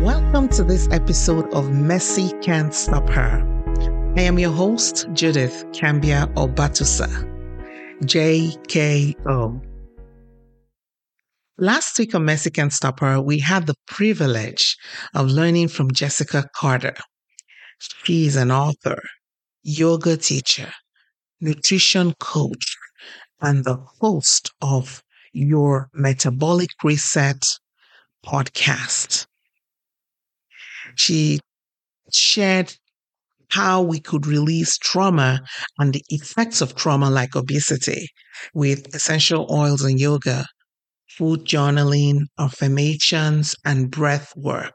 Welcome to this episode of Messy Can't Stop Her. I am your host, Judith Cambia Obatusa, JKO. Last week on Messy Can't Stop Her, we had the privilege of learning from Jessica Carter. She is an author, yoga teacher, nutrition coach, and the host of your Metabolic Reset podcast. She shared how we could release trauma and the effects of trauma, like obesity, with essential oils and yoga, food journaling, affirmations, and breath work.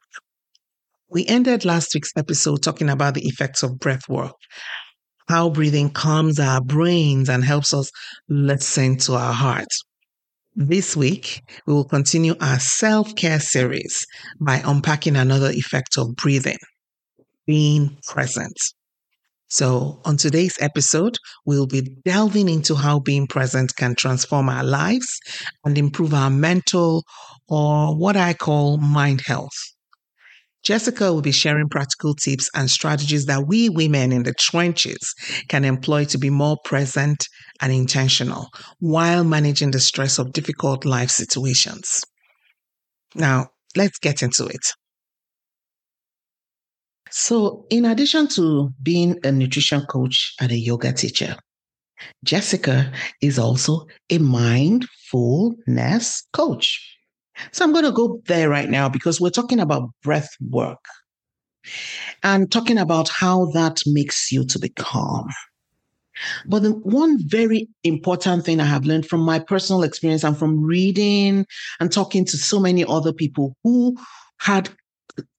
We ended last week's episode talking about the effects of breath work, how breathing calms our brains and helps us listen to our hearts. This week, we will continue our self care series by unpacking another effect of breathing being present. So, on today's episode, we'll be delving into how being present can transform our lives and improve our mental or what I call mind health. Jessica will be sharing practical tips and strategies that we women in the trenches can employ to be more present and intentional while managing the stress of difficult life situations. Now, let's get into it. So, in addition to being a nutrition coach and a yoga teacher, Jessica is also a mindfulness coach. So I'm going to go there right now because we're talking about breath work and talking about how that makes you to be calm. But the one very important thing I have learned from my personal experience and from reading and talking to so many other people who had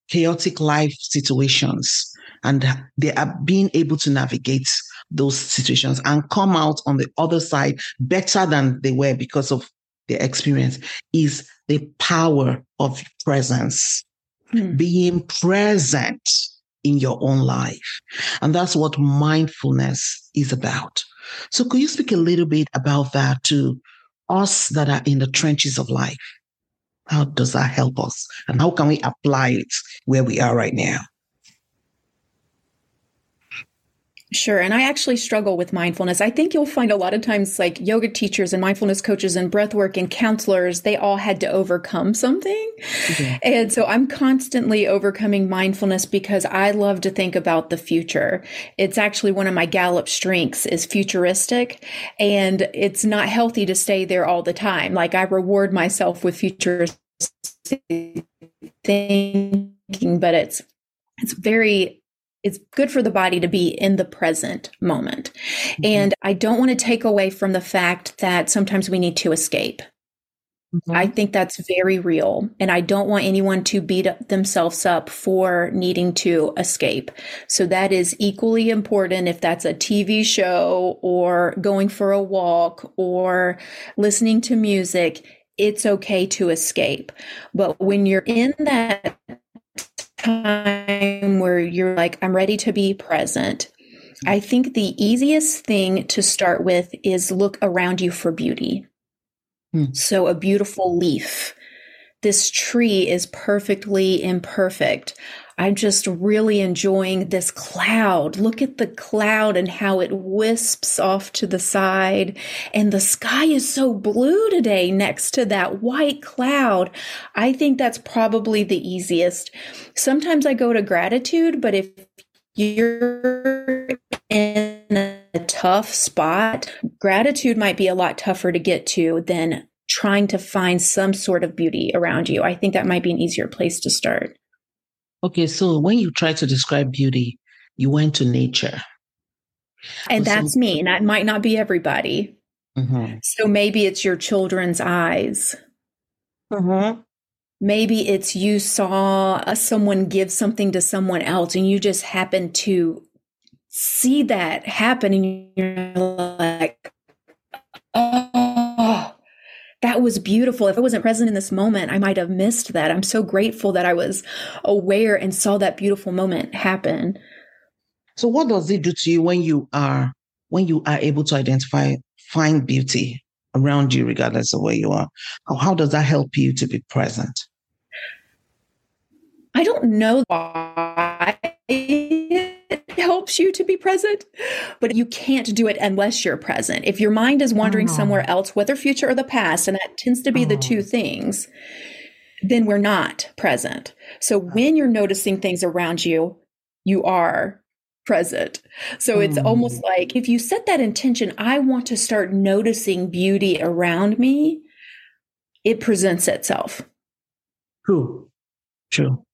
chaotic life situations and they are being able to navigate those situations and come out on the other side better than they were because of their experience is the power of presence, hmm. being present in your own life. And that's what mindfulness is about. So, could you speak a little bit about that to us that are in the trenches of life? How does that help us? And how can we apply it where we are right now? Sure. And I actually struggle with mindfulness. I think you'll find a lot of times like yoga teachers and mindfulness coaches and breathwork and counselors, they all had to overcome something. Mm-hmm. And so I'm constantly overcoming mindfulness because I love to think about the future. It's actually one of my Gallup strengths is futuristic and it's not healthy to stay there all the time. Like I reward myself with futuristic thinking, but it's it's very it's good for the body to be in the present moment. Mm-hmm. And I don't want to take away from the fact that sometimes we need to escape. Mm-hmm. I think that's very real. And I don't want anyone to beat themselves up for needing to escape. So that is equally important if that's a TV show or going for a walk or listening to music. It's okay to escape. But when you're in that time where you're like, I'm ready to be present, I think the easiest thing to start with is look around you for beauty. Hmm. So, a beautiful leaf. This tree is perfectly imperfect. I'm just really enjoying this cloud. Look at the cloud and how it wisps off to the side. And the sky is so blue today next to that white cloud. I think that's probably the easiest. Sometimes I go to gratitude, but if you're in a tough spot, gratitude might be a lot tougher to get to than trying to find some sort of beauty around you. I think that might be an easier place to start. Okay, so when you try to describe beauty, you went to nature. And that's me. That might not be everybody. Mm-hmm. So maybe it's your children's eyes. Mm-hmm. Maybe it's you saw a, someone give something to someone else and you just happened to see that happen and you're like, oh, that was beautiful. If I wasn't present in this moment, I might have missed that. I'm so grateful that I was aware and saw that beautiful moment happen. So what does it do to you when you are when you are able to identify find beauty around you regardless of where you are? How, how does that help you to be present? I don't know why helps you to be present, but you can't do it unless you're present. If your mind is wandering oh. somewhere else, whether future or the past, and that tends to be oh. the two things, then we're not present. So when you're noticing things around you, you are present. So it's mm. almost like if you set that intention, I want to start noticing beauty around me, it presents itself. True, true,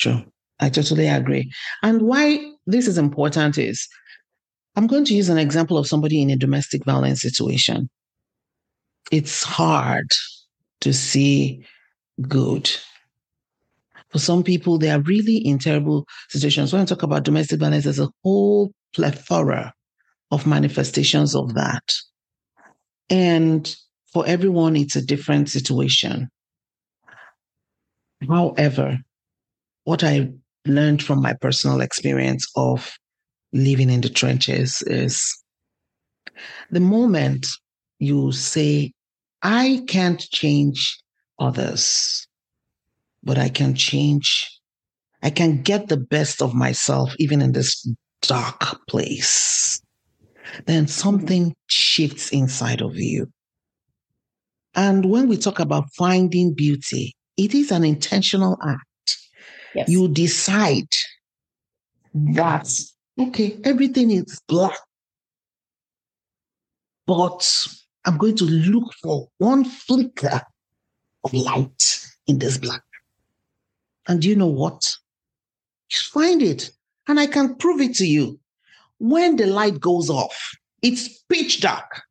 true. I totally agree. And why this is important is I'm going to use an example of somebody in a domestic violence situation. It's hard to see good for some people, they are really in terrible situations. When I talk about domestic violence, there's a whole plethora of manifestations of that. And for everyone, it's a different situation. However, what I learned from my personal experience of living in the trenches is the moment you say, I can't change others, but I can change. I can get the best of myself even in this dark place. Then something shifts inside of you. And when we talk about finding beauty, it is an intentional act. Yes. You decide that, okay, everything is black, but I'm going to look for one flicker of light in this black. And do you know what? Just find it. And I can prove it to you. When the light goes off, it's pitch dark.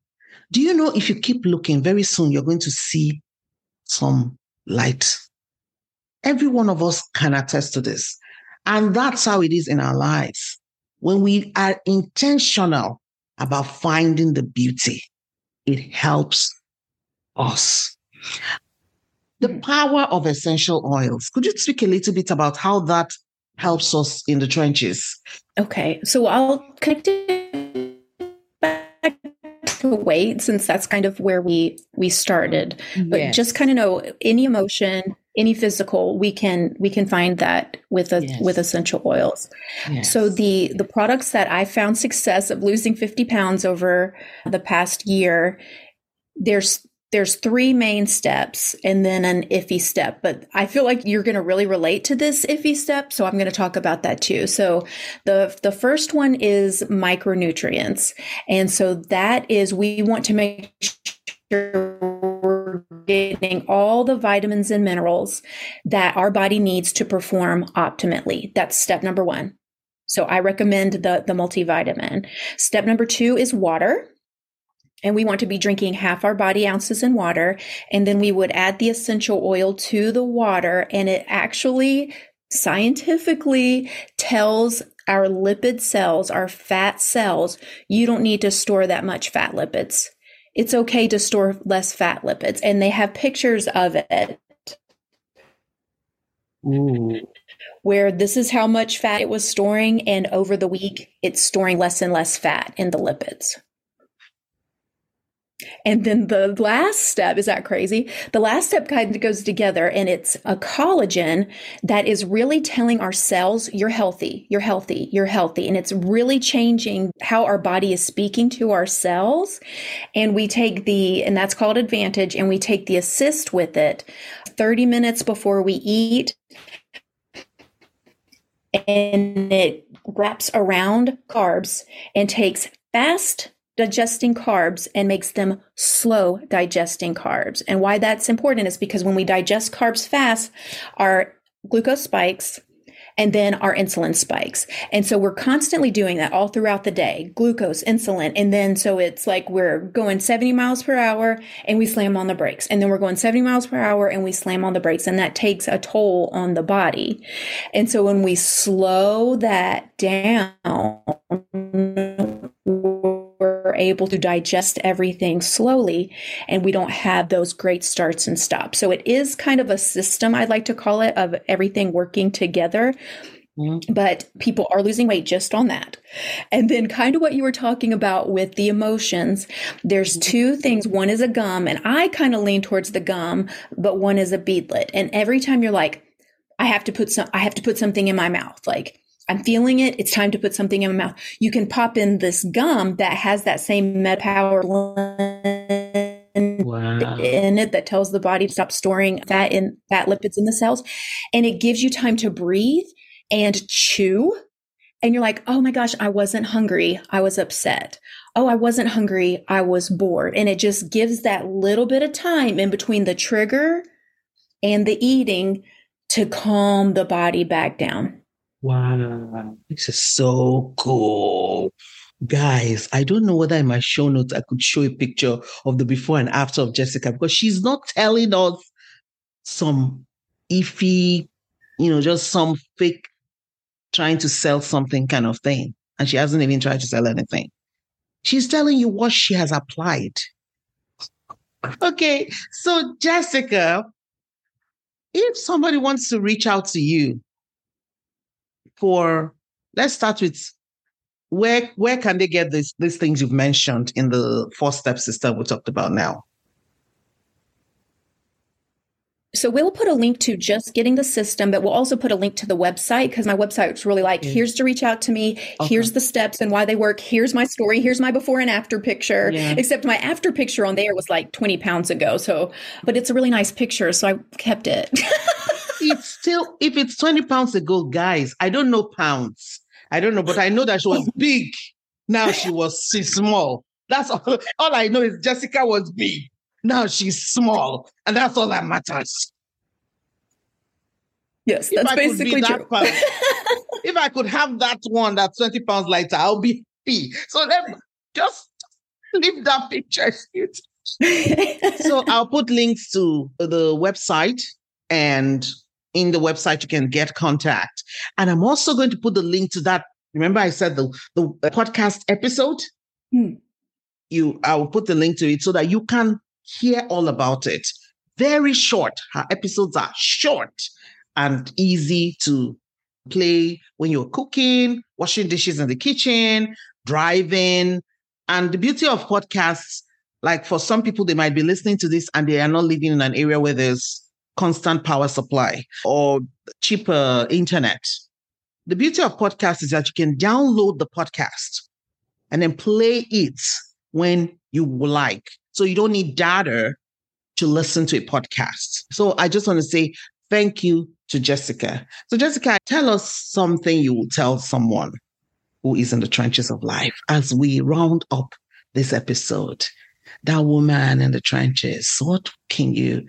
Do you know if you keep looking, very soon you're going to see some light? Every one of us can attest to this. And that's how it is in our lives. When we are intentional about finding the beauty, it helps us. The hmm. power of essential oils. Could you speak a little bit about how that helps us in the trenches? Okay. So I'll connect it back to weight since that's kind of where we we started. But just kind of know any emotion, any physical, we can we can find that with a yes. with essential oils. Yes. So the the products that I found success of losing 50 pounds over the past year, there's there's three main steps and then an iffy step, but I feel like you're going to really relate to this iffy step, so I'm going to talk about that too. So the the first one is micronutrients. And so that is we want to make sure getting all the vitamins and minerals that our body needs to perform optimally. That's step number 1. So I recommend the the multivitamin. Step number 2 is water and we want to be drinking half our body ounces in water. And then we would add the essential oil to the water, and it actually scientifically tells our lipid cells, our fat cells, you don't need to store that much fat lipids. It's okay to store less fat lipids. And they have pictures of it. Ooh. Where this is how much fat it was storing, and over the week, it's storing less and less fat in the lipids. And then the last step, is that crazy? The last step kind of goes together and it's a collagen that is really telling our cells, you're healthy, you're healthy, you're healthy. And it's really changing how our body is speaking to our cells. And we take the, and that's called advantage, and we take the assist with it 30 minutes before we eat. And it wraps around carbs and takes fast digesting carbs and makes them slow digesting carbs. And why that's important is because when we digest carbs fast, our glucose spikes and then our insulin spikes. And so we're constantly doing that all throughout the day glucose, insulin. And then so it's like we're going 70 miles per hour and we slam on the brakes. And then we're going 70 miles per hour and we slam on the brakes. And that takes a toll on the body. And so when we slow that down, we're able to digest everything slowly and we don't have those great starts and stops. So it is kind of a system, I'd like to call it, of everything working together. Mm-hmm. But people are losing weight just on that. And then, kind of what you were talking about with the emotions, there's mm-hmm. two things. One is a gum, and I kind of lean towards the gum, but one is a beadlet. And every time you're like, I have to put some I have to put something in my mouth. Like I'm feeling it. It's time to put something in my mouth. You can pop in this gum that has that same MetaPWR wow. in it that tells the body to stop storing fat in fat lipids in the cells. And it gives you time to breathe and chew. And you're like, oh my gosh, I wasn't hungry. I was upset. Oh, I wasn't hungry. I was bored. And it just gives that little bit of time in between the trigger and the eating to calm the body back down. Wow. This is so cool. Guys, I don't know whether in my show notes I could show a picture of the before and after of Jessica because she's not telling us some iffy, you know, just some fake trying to sell something kind of thing. And she hasn't even tried to sell anything. She's telling you what she has applied. Okay, so Jessica, if somebody wants to reach out to you for, let's start with where where can they get these these things you've mentioned in the four step system we talked about now? So we'll put a link to just getting the system, but we'll also put a link to the website because my website is really like, here's to reach out to me. Okay. Here's the steps and why they work. Here's my story. Here's my before and after picture. Yeah. Except my after picture on there was like 20 pounds ago. So, but it's a really nice picture. So I kept it. it's still, if it's 20 pounds ago, guys, I don't know pounds. I don't know, but I know that she was big. Now she was she's small. That's all. All I know is Jessica was big. Now she's small, and that's all that matters. Yes, that's basically true. If I could have that one that's 20 pounds lighter, I'll be happy. So let me just leave that picture. so I'll put links to the website and in the website you can get contact. And I'm also going to put the link to that. Remember, I said the, the podcast episode? Hmm. You I will put the link to it so that you can hear all about it. Very short. Her episodes are short and easy to play when you're cooking, washing dishes in the kitchen, driving. And the beauty of podcasts, like for some people, they might be listening to this and they are not living in an area where there's constant power supply or cheaper internet. The beauty of podcasts is that you can download the podcast and then play it when you like. So you don't need data to listen to a podcast. So I just want to say thank you to Jessica. So, Jessica, tell us something you will tell someone who is in the trenches of life as we round up this episode that woman in the trenches. What can you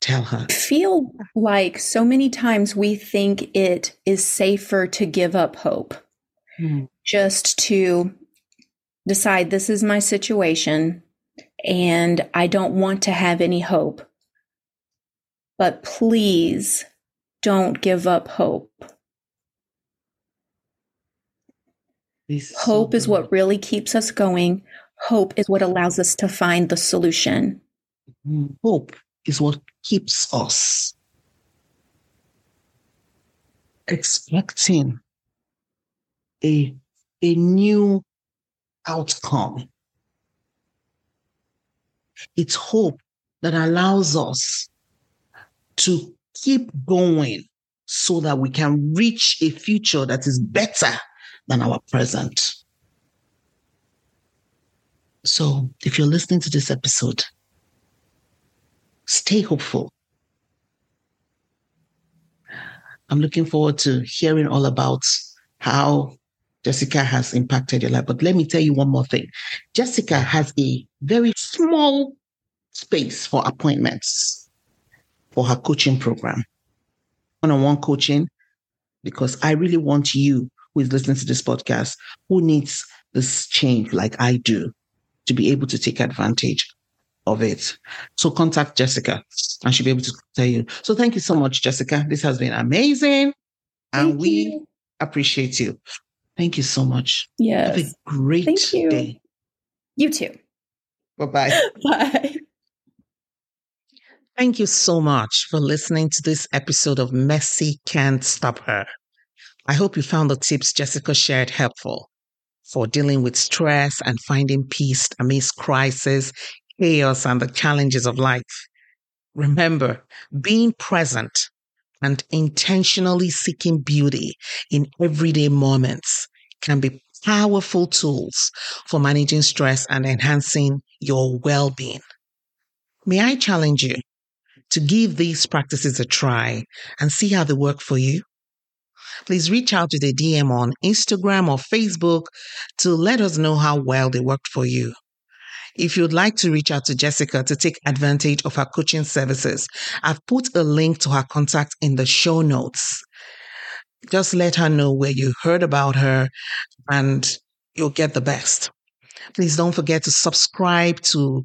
tell her? I feel like so many times we think it is safer to give up hope, hmm. just to decide this is my situation and I don't want to have any hope. But please don't give up hope. Hope is what really keeps us going. Hope is what allows us to find the solution. Hmm, hope is what keeps us expecting a, a new outcome. It's hope that allows us to keep going so that we can reach a future that is better than our present. So if you're listening to this episode, stay hopeful. I'm looking forward to hearing all about how Jessica has impacted your life. But let me tell you one more thing. Jessica has a very small space for appointments for her coaching program, one on one coaching, because I really want you who is listening to this podcast, who needs this change like I do, to be able to take advantage of it. So contact Jessica and she'll be able to tell you. So thank you so much, Jessica. This has been amazing. And thank we you. appreciate you. Thank you so much. Yes. Have a great thank you. day. You too. Bye-bye. Bye. Thank you so much for listening to this episode of Messy Can't Stop Her. I hope you found the tips Jessica shared helpful for dealing with stress and finding peace amidst crisis, chaos, and the challenges of life. Remember, being present and intentionally seeking beauty in everyday moments can be powerful tools for managing stress and enhancing your well being. May I challenge you to give these practices a try and see how they work for you? Please reach out to the DM on Instagram or Facebook to let us know how well they worked for you. If you'd like to reach out to Jessica to take advantage of her coaching services, I've put a link to her contact in the show notes. Just let her know where you heard about her and you'll get the best. Please don't forget to subscribe to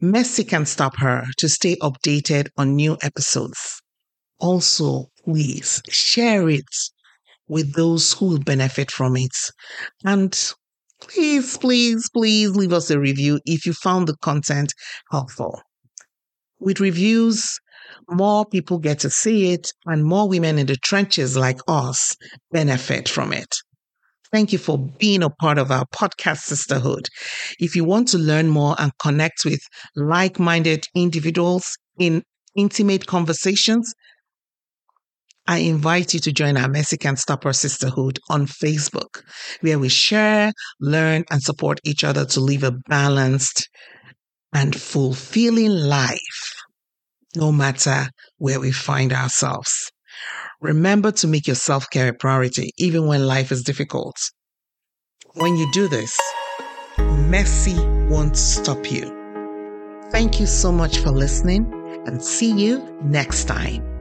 Messy Can Stop Her to stay updated on new episodes. Also, please share it with those who will benefit from it. And please, please, please leave us a review if you found the content helpful. With reviews, more people get to see it, and more women in the trenches like us benefit from it. Thank you for being a part of our podcast sisterhood. If you want to learn more and connect with like minded individuals in intimate conversations, I invite you to join our Messy Can't Stop Her Sisterhood on Facebook, where we share, learn, and support each other to live a balanced and fulfilling life, no matter where we find ourselves. Remember to make your self care a priority, even when life is difficult. When you do this, mercy won't stop you. Thank you so much for listening and see you next time.